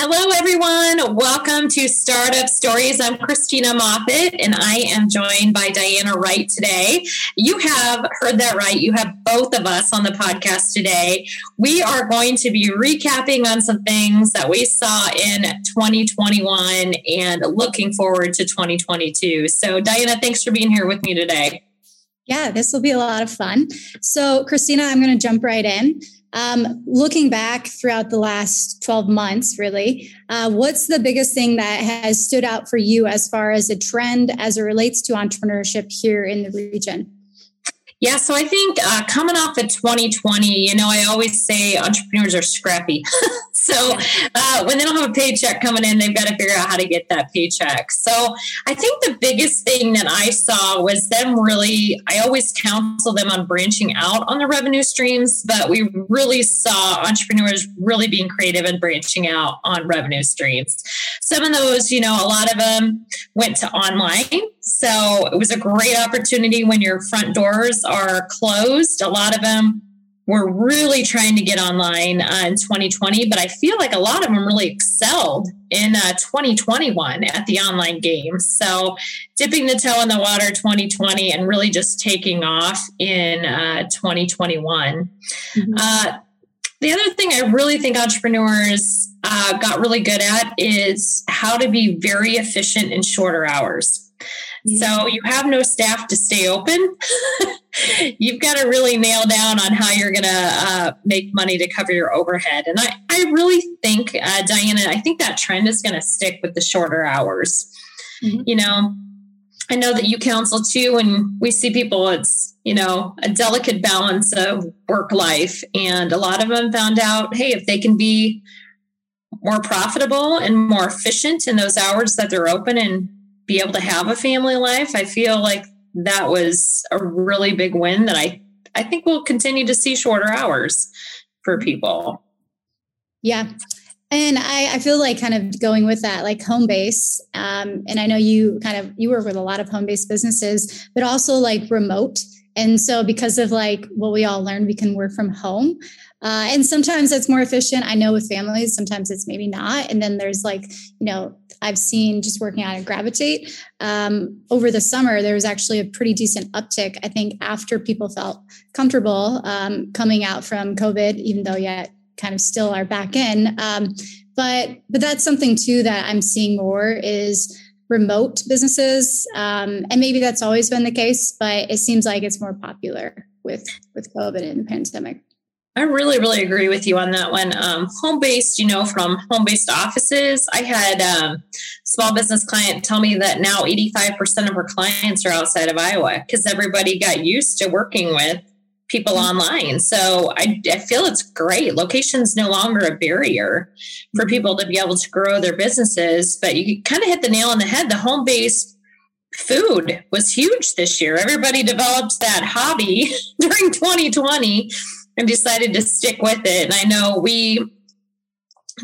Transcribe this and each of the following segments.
Hello, everyone. Welcome to Startup Stories. I'm Christina Moffat, and I am joined by Diana Wright today. You have heard that right. You have both of us on the podcast today. We are going to be recapping on some things that we saw in 2021 and looking forward to 2022. So, Diana, thanks for being here with me today. Yeah, this will be a lot of fun. So, Christina, I'm going to jump right in. Um, looking back throughout the last 12 months, really, uh, what's the biggest thing that has stood out for you as far as a trend as it relates to entrepreneurship here in the region? Yeah, so I think uh, coming off of 2020, you know, I always say entrepreneurs are scrappy. so uh, when they don't have a paycheck coming in, they've got to figure out how to get that paycheck. So I think the biggest thing that I saw was them really, I always counsel them on branching out on the revenue streams, but we really saw entrepreneurs really being creative and branching out on revenue streams. Some of those, you know, a lot of them went to online. So it was a great opportunity when your front doors are closed. A lot of them were really trying to get online uh, in 2020, but I feel like a lot of them really excelled in uh, 2021 at the online game. So dipping the toe in the water 2020 and really just taking off in uh, 2021. Mm-hmm. Uh, the other thing I really think entrepreneurs uh, got really good at is how to be very efficient in shorter hours. So you have no staff to stay open. You've got to really nail down on how you're going to uh, make money to cover your overhead. And I, I really think, uh, Diana, I think that trend is going to stick with the shorter hours. Mm-hmm. You know, I know that you counsel too, and we see people, it's, you know, a delicate balance of work life. And a lot of them found out, hey, if they can be more profitable and more efficient in those hours that they're open and be able to have a family life. I feel like that was a really big win that I I think we'll continue to see shorter hours for people. Yeah. And I, I feel like kind of going with that, like home base. Um, and I know you kind of you work with a lot of home based businesses, but also like remote. And so because of like what we all learned, we can work from home. Uh, and sometimes it's more efficient. I know with families, sometimes it's maybe not. And then there's like, you know, I've seen just working out at Gravitate um, over the summer, there was actually a pretty decent uptick. I think after people felt comfortable um, coming out from COVID, even though yet kind of still are back in. Um, but but that's something too that I'm seeing more is remote businesses, um, and maybe that's always been the case, but it seems like it's more popular with with COVID and the pandemic. I really, really agree with you on that one. Um, home based, you know, from home based offices, I had um, small business client tell me that now 85% of her clients are outside of Iowa because everybody got used to working with people online. So I, I feel it's great. Location's no longer a barrier for mm-hmm. people to be able to grow their businesses. But you kind of hit the nail on the head. The home based food was huge this year. Everybody developed that hobby during 2020 and decided to stick with it. And I know we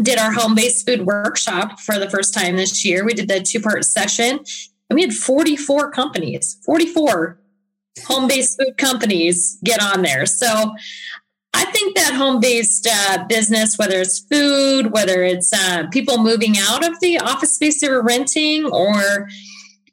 did our home based food workshop for the first time this year. We did the two part session and we had 44 companies, 44 home based food companies get on there. So I think that home based uh, business, whether it's food, whether it's uh, people moving out of the office space they were renting, or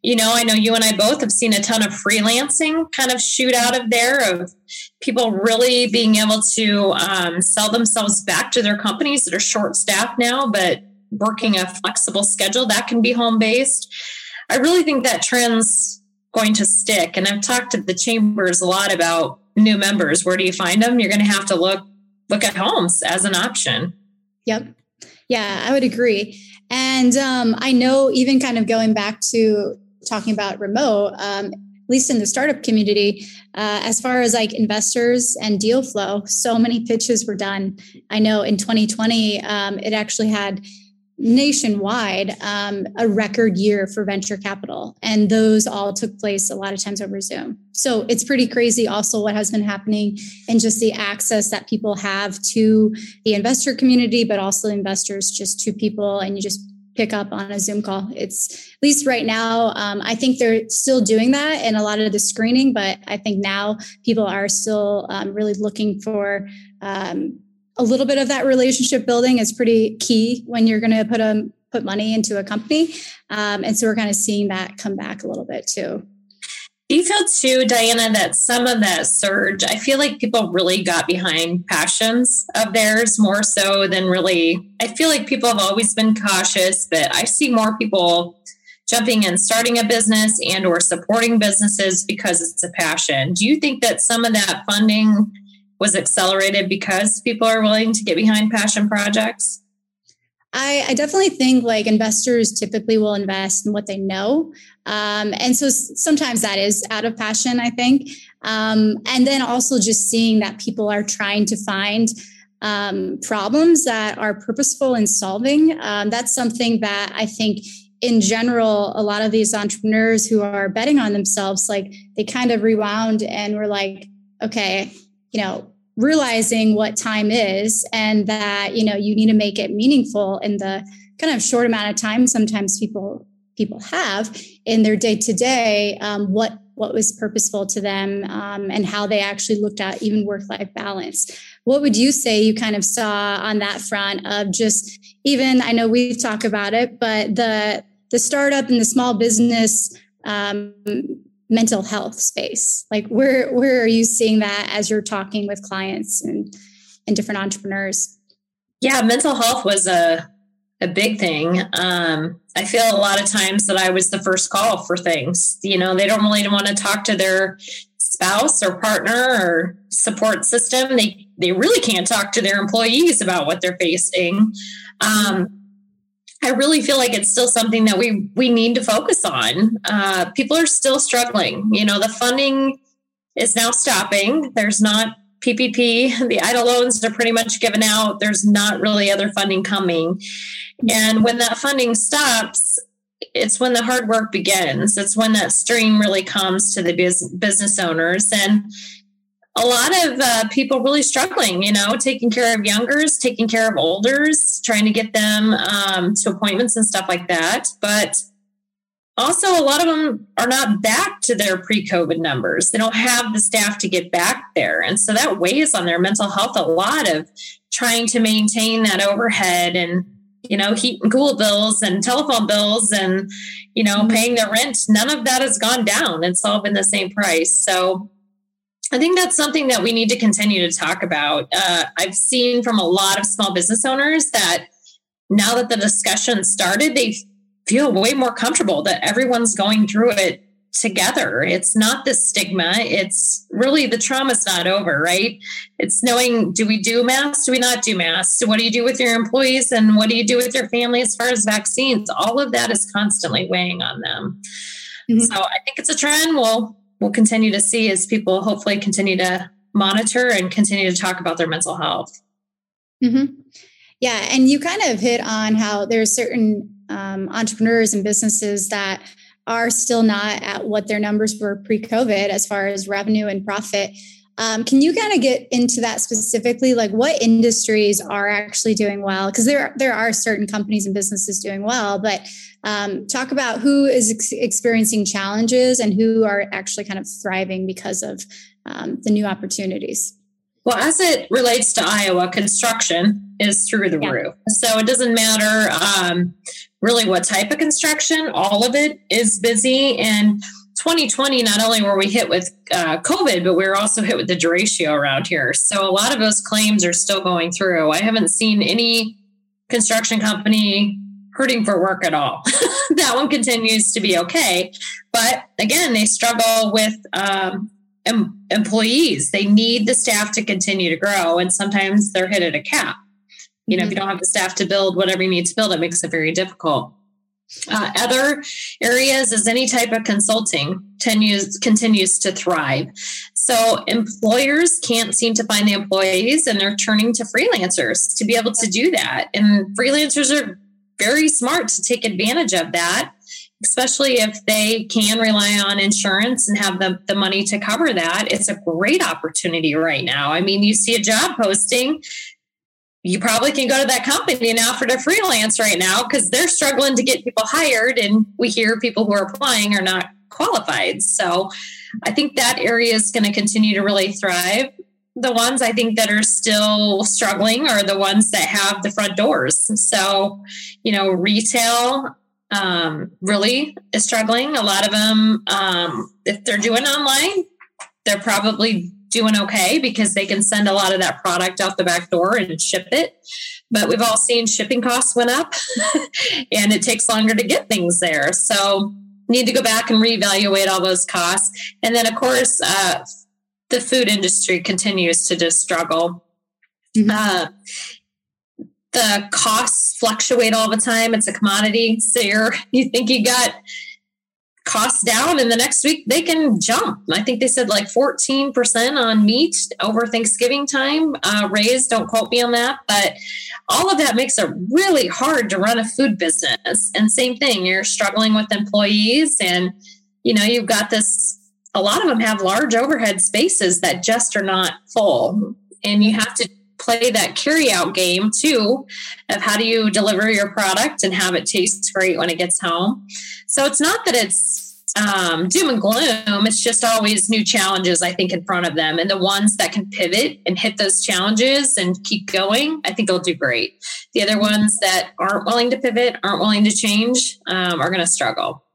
you know, I know you and I both have seen a ton of freelancing kind of shoot out of there of people really being able to um, sell themselves back to their companies that are short staffed now, but working a flexible schedule that can be home based. I really think that trend's going to stick. And I've talked to the chambers a lot about new members. Where do you find them? You're going to have to look look at homes as an option. Yep. Yeah, I would agree. And um, I know even kind of going back to talking about remote, um, at least in the startup community, uh, as far as like investors and deal flow, so many pitches were done. I know in 2020, um, it actually had nationwide um, a record year for venture capital and those all took place a lot of times over zoom so it's pretty crazy also what has been happening and just the access that people have to the investor community but also investors just to people and you just pick up on a Zoom call. It's at least right now. Um, I think they're still doing that and a lot of the screening, but I think now people are still um, really looking for um, a little bit of that relationship building is pretty key when you're going to put a put money into a company. Um, and so we're kind of seeing that come back a little bit too. Do you feel too, Diana, that some of that surge, I feel like people really got behind passions of theirs more so than really, I feel like people have always been cautious, but I see more people jumping in, starting a business and or supporting businesses because it's a passion. Do you think that some of that funding was accelerated because people are willing to get behind passion projects? I, I, definitely think like investors typically will invest in what they know. Um, and so sometimes that is out of passion, I think. Um, and then also just seeing that people are trying to find um, problems that are purposeful in solving. Um, that's something that I think in general, a lot of these entrepreneurs who are betting on themselves, like they kind of rewound and were like, okay, you know, realizing what time is and that you know you need to make it meaningful in the kind of short amount of time sometimes people people have in their day to day what what was purposeful to them um, and how they actually looked at even work life balance. What would you say you kind of saw on that front of just even i know we've talked about it but the the startup and the small business um, mental health space. Like where where are you seeing that as you're talking with clients and and different entrepreneurs? Yeah mental health was a a big thing. Um, i feel a lot of times that i was the first call for things. You know they don't really want to talk to their spouse or partner or support system. They they really can't talk to their employees about what they're facing. Um, I really feel like it's still something that we we need to focus on. Uh, people are still struggling. You know, the funding is now stopping. There's not PPP. The EIDL loans are pretty much given out. There's not really other funding coming. And when that funding stops, it's when the hard work begins. It's when that stream really comes to the business owners. And a lot of uh, people really struggling, you know, taking care of youngers, taking care of olders, trying to get them um, to appointments and stuff like that. But also, a lot of them are not back to their pre COVID numbers. They don't have the staff to get back there. And so that weighs on their mental health a lot of trying to maintain that overhead and, you know, heat and cool bills and telephone bills and, you know, mm-hmm. paying their rent. None of that has gone down. It's all been the same price. So, I think that's something that we need to continue to talk about. Uh, I've seen from a lot of small business owners that now that the discussion started, they feel way more comfortable that everyone's going through it together. It's not the stigma. It's really the trauma's not over, right? It's knowing do we do masks? Do we not do masks? What do you do with your employees? And what do you do with your family as far as vaccines? All of that is constantly weighing on them. Mm-hmm. So I think it's a trend. We'll we'll continue to see as people hopefully continue to monitor and continue to talk about their mental health. Mm-hmm. Yeah, and you kind of hit on how there's certain um, entrepreneurs and businesses that are still not at what their numbers were pre-COVID as far as revenue and profit. Um, can you kind of get into that specifically? Like, what industries are actually doing well? Because there there are certain companies and businesses doing well, but um, talk about who is ex- experiencing challenges and who are actually kind of thriving because of um, the new opportunities. Well, as it relates to Iowa, construction is through the yeah. roof. So it doesn't matter um, really what type of construction, all of it is busy. And 2020, not only were we hit with uh, COVID, but we were also hit with the derecho around here. So a lot of those claims are still going through. I haven't seen any construction company hurting for work at all. that one continues to be okay. But again, they struggle with um, em- employees. They need the staff to continue to grow, and sometimes they're hit at a cap. You know, mm-hmm. if you don't have the staff to build whatever you need to build, it makes it very difficult. Uh, other areas is any type of consulting continues continues to thrive. So employers can't seem to find the employees, and they're turning to freelancers to be able to do that. And freelancers are very smart to take advantage of that, especially if they can rely on insurance and have the, the money to cover that. It's a great opportunity right now. I mean, you see a job posting, you probably can go to that company now for the freelance right now because they're struggling to get people hired. And we hear people who are applying are not qualified. So I think that area is going to continue to really thrive. The ones I think that are still struggling are the ones that have the front doors. So, you know, retail um, really is struggling. A lot of them, um, if they're doing online, they're probably doing okay because they can send a lot of that product out the back door and ship it. But we've all seen shipping costs went up and it takes longer to get things there. So, need to go back and reevaluate all those costs. And then, of course, uh, the food industry continues to just struggle. Mm-hmm. Uh, the costs fluctuate all the time. It's a commodity. So you're, you think you got costs down and the next week they can jump. I think they said like 14% on meat over Thanksgiving time uh, raised. Don't quote me on that. But all of that makes it really hard to run a food business. And same thing, you're struggling with employees and, you know, you've got this a lot of them have large overhead spaces that just are not full. And you have to play that carry out game too of how do you deliver your product and have it taste great when it gets home. So it's not that it's um, doom and gloom. It's just always new challenges, I think, in front of them. And the ones that can pivot and hit those challenges and keep going, I think they'll do great. The other ones that aren't willing to pivot, aren't willing to change, um, are going to struggle.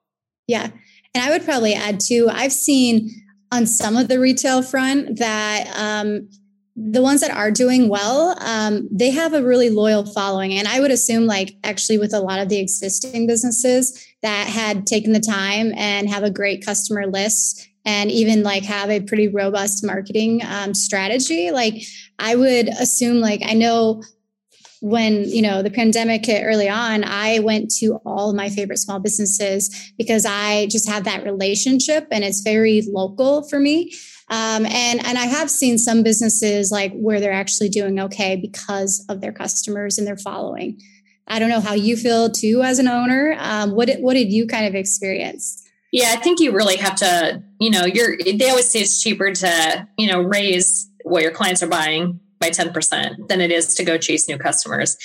Yeah. And I would probably add too, I've seen on some of the retail front that um, the ones that are doing well, um, they have a really loyal following. And I would assume, like, actually, with a lot of the existing businesses that had taken the time and have a great customer list and even like have a pretty robust marketing um, strategy, like, I would assume, like, I know when you know the pandemic hit early on i went to all my favorite small businesses because i just have that relationship and it's very local for me. Um, and and i have seen some businesses like where they're actually doing okay because of their customers and their following. I don't know how you feel too as an owner. Um, what what did you kind of experience? Yeah i think you really have to you know you're they always say it's cheaper to you know raise what your clients are buying by 10% than it is to go chase new customers.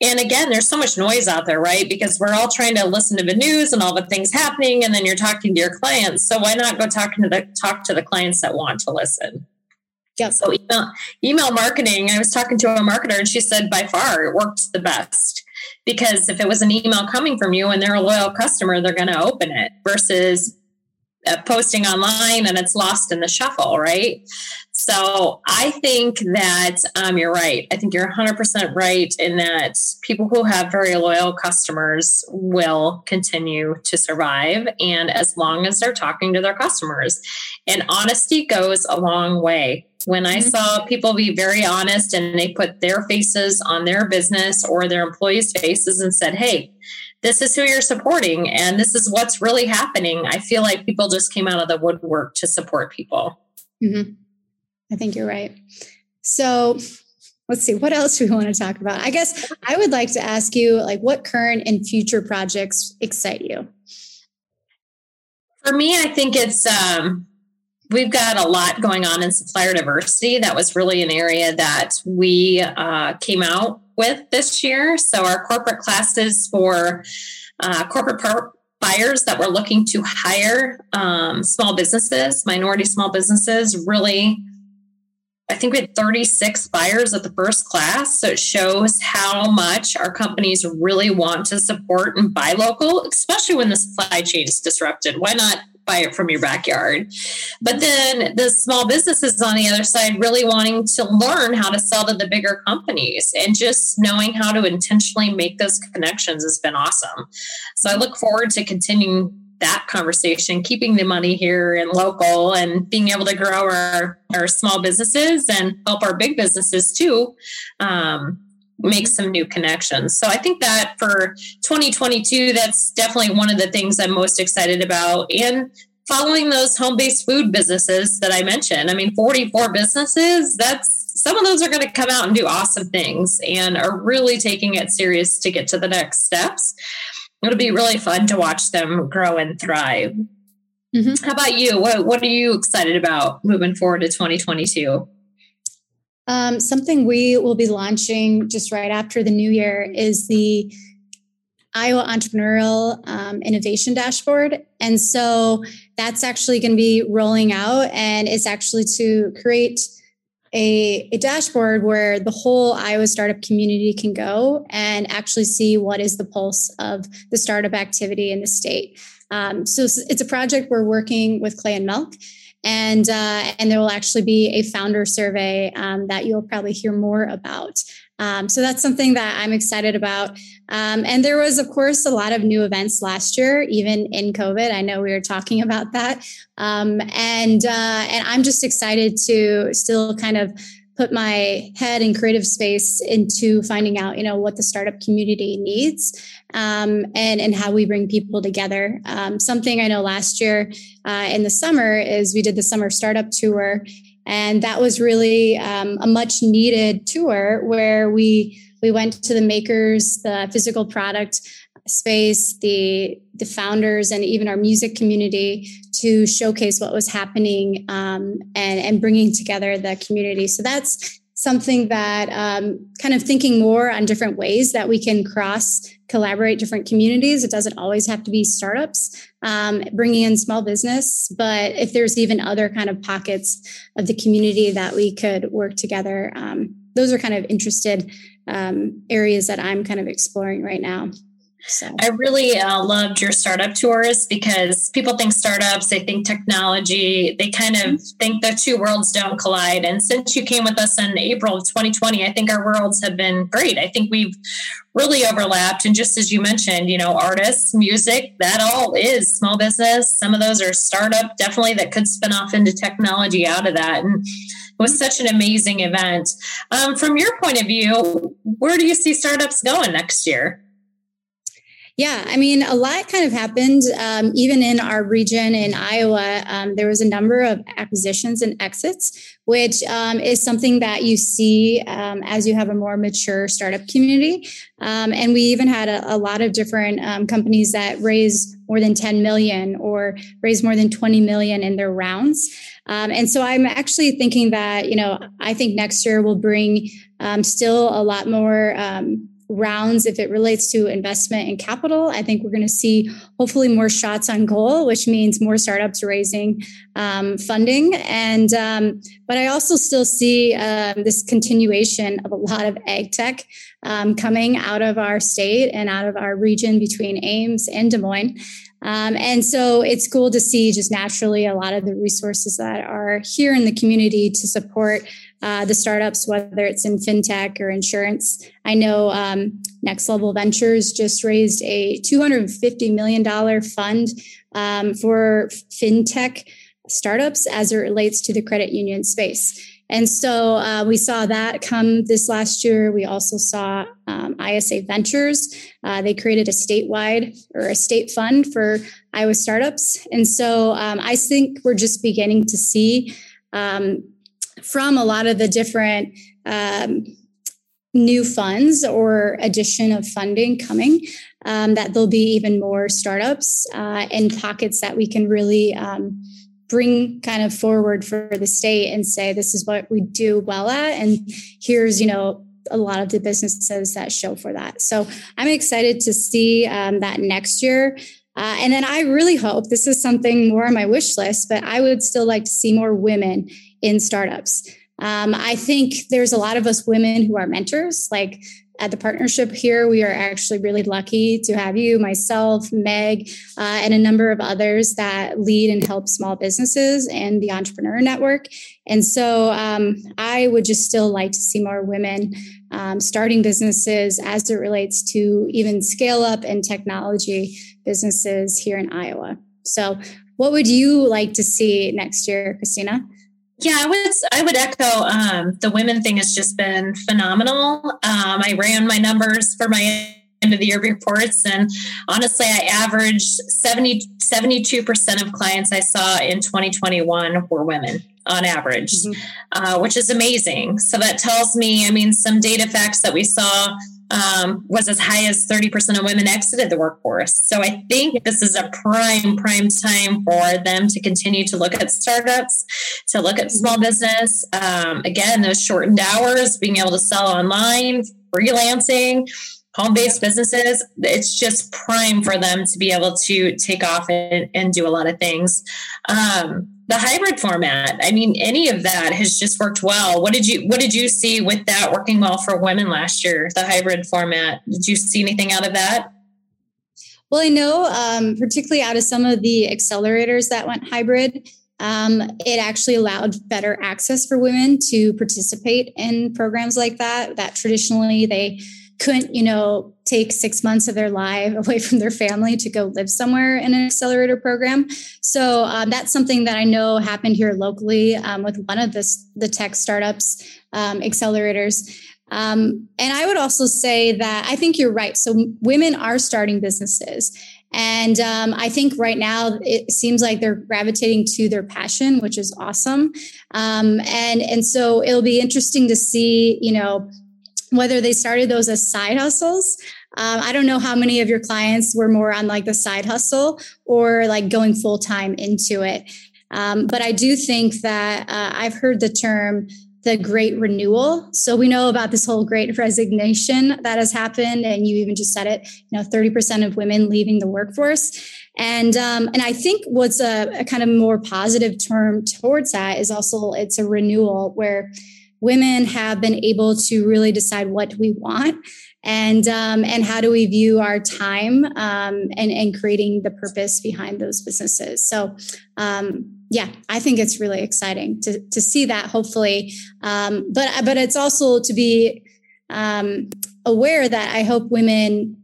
And again, there's so much noise out there, right? Because we're all trying to listen to the news and all the things happening, and then you're talking to your clients. So why not go talking to the talk to the clients that want to listen? Yeah. So email, email marketing. I was talking to a marketer, and she said by far it worked the best because if it was an email coming from you and they're a loyal customer, they're going to open it versus posting online and it's lost in the shuffle, right? So I think that um, you're right. I think you're 100% right in that people who have very loyal customers will continue to survive. And as long as they're talking to their customers, and honesty goes a long way. When I mm-hmm. saw people be very honest and they put their faces on their business or their employees' faces and said, hey, this is who you're supporting and this is what's really happening. I feel like people just came out of the woodwork to support people. Mm-hmm. I think you're right. So let's see, what else do we want to talk about? I guess I would like to ask you, like, what current and future projects excite you? For me, I think it's um, we've got a lot going on in supplier diversity. That was really an area that we uh, came out with this year. So our corporate classes for uh, corporate par- buyers that were looking to hire um, small businesses, minority small businesses, really. I think we had 36 buyers at the first class. So it shows how much our companies really want to support and buy local, especially when the supply chain is disrupted. Why not buy it from your backyard. But then the small businesses on the other side really wanting to learn how to sell to the bigger companies and just knowing how to intentionally make those connections has been awesome. So I look forward to continuing that conversation, keeping the money here and local and being able to grow our, our small businesses and help our big businesses too. Um, make some new connections. So I think that for 2022, that's definitely one of the things I'm most excited about. And following those home based food businesses that I mentioned, I mean, 44 businesses, that's some of those are going to come out and do awesome things and are really taking it serious to get to the next steps. It'll be really fun to watch them grow and thrive. Mm-hmm. How about you? What, what are you excited about moving forward to 2022? Um, something we will be launching just right after the new year is the Iowa Entrepreneurial um, Innovation Dashboard. And so that's actually going to be rolling out, and it's actually to create a, a dashboard where the whole Iowa startup community can go and actually see what is the pulse of the startup activity in the state. Um, so it's a project we're working with Clay and Milk. And, uh, and there will actually be a founder survey um, that you'll probably hear more about. Um, so that's something that I'm excited about. Um, and there was, of course, a lot of new events last year, even in COVID. I know we were talking about that, um, and uh, and I'm just excited to still kind of put my head in creative space into finding out, you know, what the startup community needs um, and and how we bring people together. Um, something I know last year uh, in the summer is we did the summer startup tour, and that was really um, a much needed tour where we we went to the makers, the physical product space, the the founders, and even our music community to showcase what was happening um, and and bringing together the community. So that's something that um, kind of thinking more on different ways that we can cross collaborate different communities. It doesn't always have to be startups, um, bringing in small business, but if there's even other kind of pockets of the community that we could work together, um, those are kind of interested um, areas that I'm kind of exploring right now. I really uh, loved your startup tours because people think startups, they think technology, they kind of mm-hmm. think the two worlds don't collide. And since you came with us in April of 2020, I think our worlds have been great. I think we've really overlapped. And just as you mentioned, you know, artists, music, that all is small business. Some of those are startup, definitely that could spin off into technology out of that. And it was such an amazing event. Um, from your point of view, where do you see startups going next year? Yeah, I mean, a lot kind of happened um, even in our region in Iowa. Um, there was a number of acquisitions and exits, which um, is something that you see um, as you have a more mature startup community. Um, and we even had a, a lot of different um, companies that raise more than 10 million or raise more than 20 million in their rounds. and so I'm actually thinking that, you know, I think next year will bring still a lot more rounds if it relates to investment and capital. I think we're going to see hopefully more shots on goal, which means more startups raising um, funding. And um, but I also still see um, this continuation of a lot of ag tech um, coming out of our state and out of our region between Ames and Des Moines. Um, and so it's cool to see just naturally a lot of the resources that are here in the community to support uh, the startups, whether it's in fintech or insurance. I know um, Next Level Ventures just raised a $250 million fund um, for fintech startups as it relates to the credit union space. And so uh, we saw that come this last year. We also saw um, ISA Ventures. Uh, they created a statewide or a state fund for Iowa startups. And so um, I think we're just beginning to see um, from a lot of the different um, new funds or addition of funding coming um, that there'll be even more startups uh, and pockets that we can really um, bring kind of forward for the state and say this is what we do well at and here's you know a lot of the businesses that show for that. So i'm excited to see um, that next year uh, and then i really hope this is something more on my wish list but i would still like to see more women in startups um, i think there's a lot of us women who are mentors like at the partnership here, we are actually really lucky to have you, myself, Meg, uh, and a number of others that lead and help small businesses and the entrepreneur network. And so um, I would just still like to see more women um, starting businesses as it relates to even scale up and technology businesses here in Iowa. So, what would you like to see next year, Christina? Yeah, I would I would echo um, the women thing has just been phenomenal. Um, I ran my numbers for my end of the year reports and honestly I averaged 70 72% of clients I saw in 2021 were women on average, mm-hmm. uh, which is amazing. So that tells me, I mean, some data facts that we saw um, was as high as 30% of women exited the workforce. So I think this is a prime, prime time for them to continue to look at startups, to look at small business. Um, again, those shortened hours, being able to sell online, freelancing, home based businesses, it's just prime for them to be able to take off and, and do a lot of things. Um, the hybrid format. I mean, any of that has just worked well. What did you What did you see with that working well for women last year? The hybrid format. Did you see anything out of that? Well, I know, um, particularly out of some of the accelerators that went hybrid, um, it actually allowed better access for women to participate in programs like that. That traditionally they couldn't, you know, take six months of their life away from their family to go live somewhere in an accelerator program. So um, that's something that I know happened here locally um, with one of the, the tech startups um, accelerators. Um, and I would also say that I think you're right. So women are starting businesses. And um, I think right now it seems like they're gravitating to their passion, which is awesome. Um, and and so it'll be interesting to see, you know, whether they started those as side hustles. Um, I don't know how many of your clients were more on like the side hustle or like going full time into it. Um, but I do think that uh, I've heard the term the great renewal. So we know about this whole great resignation that has happened, and you even just said it. You know, thirty percent of women leaving the workforce, and um, and I think what's a, a kind of more positive term towards that is also it's a renewal where women have been able to really decide what we want and um, and how do we view our time um, and and creating the purpose behind those businesses. So um, yeah i think it's really exciting to to see that hopefully. Um, but but it's also to be um, aware that i hope women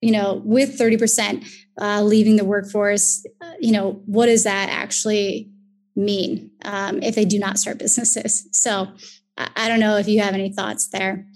you know with 30% uh, leaving the workforce you know what does that actually mean um, if they do not start businesses. So I, I don't know if you have any thoughts there.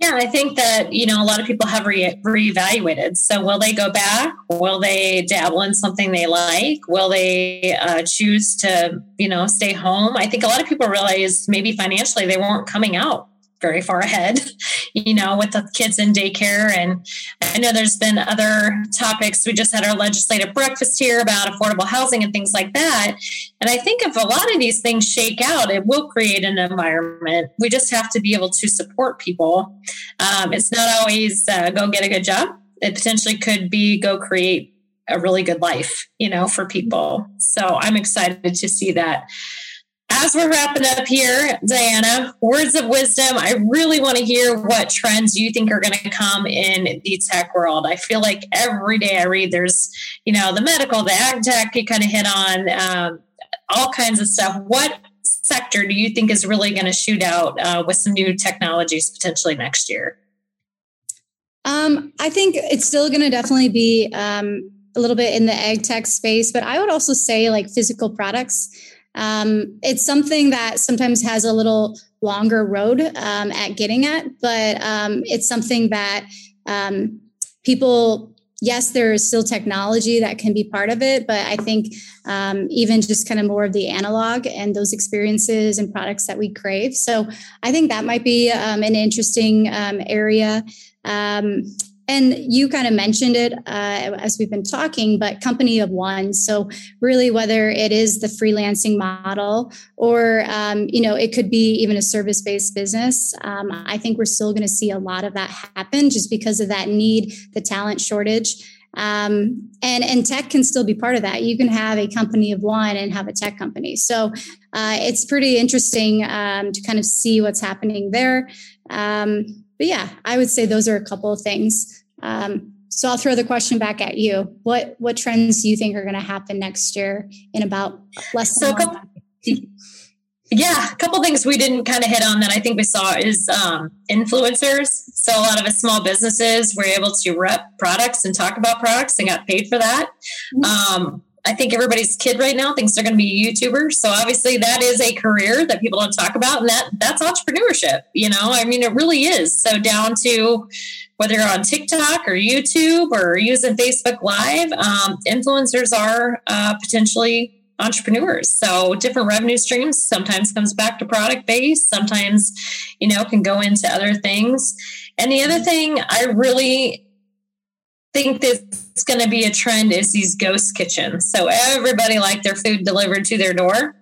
Yeah, I think that you know a lot of people have re- reevaluated. So will they go back? Will they dabble in something they like? Will they uh, choose to you know stay home? I think a lot of people realize maybe financially they weren't coming out very far ahead, you know, with the kids in daycare. And I know there's been other topics. We just had our legislative breakfast here about affordable housing and things like that. And I think if a lot of these things shake out, it will create an environment. We just have to be able to support people. Um, it's not always uh, go get a good job. It potentially could be go create a really good life, you know, for people. So I'm excited to see that as we're wrapping up here, Diana, words of wisdom. I really want to hear what trends you think are going to come in the tech world. I feel like every day I read there's, you know, the medical, the ag tech, you kind of hit on um, all kinds of stuff. What sector do you think is really going to shoot out uh, with some new technologies potentially next year? Um, I think it's still going to definitely be um, a little bit in the ag tech space, but I would also say like physical products. Um, it's something that sometimes has a little longer road um, at getting at, but um, it's something that um, people, yes, there is still technology that can be part of it, but I think um, even just kind of more of the analog and those experiences and products that we crave. So I think that might be um, an interesting area. Um, and you kind of mentioned it uh, as we've been talking, but company of one. So really, whether it is the freelancing model or um, you know it could be even a service-based business, um, I think we're still going to see a lot of that happen just because of that need, the talent shortage. Um, and and tech can still be part of that. You can have a company of one and have a tech company. So uh, it's pretty interesting um, to kind of see what's happening there. Um, but yeah, I would say those are a couple of things. Um, so I'll throw the question back at you. What what trends do you think are going to happen next year in about less than so yeah, a couple things we didn't kind of hit on that I think we saw is um, influencers. So a lot of us small businesses were able to rep products and talk about products and got paid for that. Mm-hmm. Um, I think everybody's kid right now thinks they're going to be YouTubers. So obviously that is a career that people don't talk about, and that that's entrepreneurship. You know, I mean, it really is. So down to whether you're on TikTok or YouTube or using Facebook Live, um, influencers are uh, potentially entrepreneurs. So different revenue streams sometimes comes back to product base, sometimes, you know, can go into other things. And the other thing I really think that's going to be a trend is these ghost kitchens. So everybody like their food delivered to their door,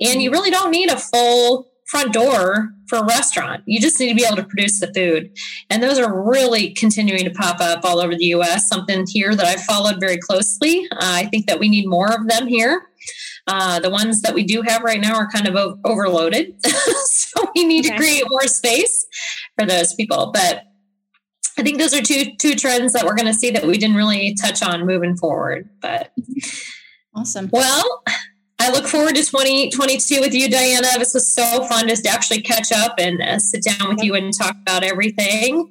and you really don't need a full front door for a restaurant. You just need to be able to produce the food. And those are really continuing to pop up all over the US, something here that I've followed very closely. Uh, I think that we need more of them here. Uh, the ones that we do have right now are kind of o- overloaded. so we need okay. to create more space for those people. But I think those are two two trends that we're going to see that we didn't really touch on moving forward. But awesome. Well, I look forward to 2022 with you, Diana. This was so fun just to actually catch up and uh, sit down with you and talk about everything.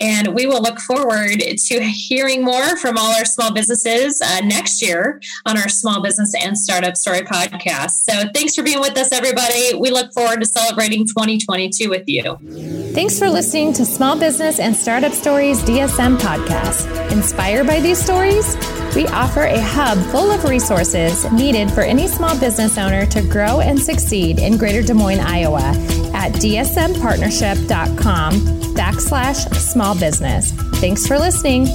And we will look forward to hearing more from all our small businesses uh, next year on our Small Business and Startup Story podcast. So thanks for being with us, everybody. We look forward to celebrating 2022 with you. Thanks for listening to Small Business and Startup Stories DSM podcast. Inspired by these stories? We offer a hub full of resources needed for any small business owner to grow and succeed in Greater Des Moines, Iowa at dsmpartnership.com backslash small business. Thanks for listening.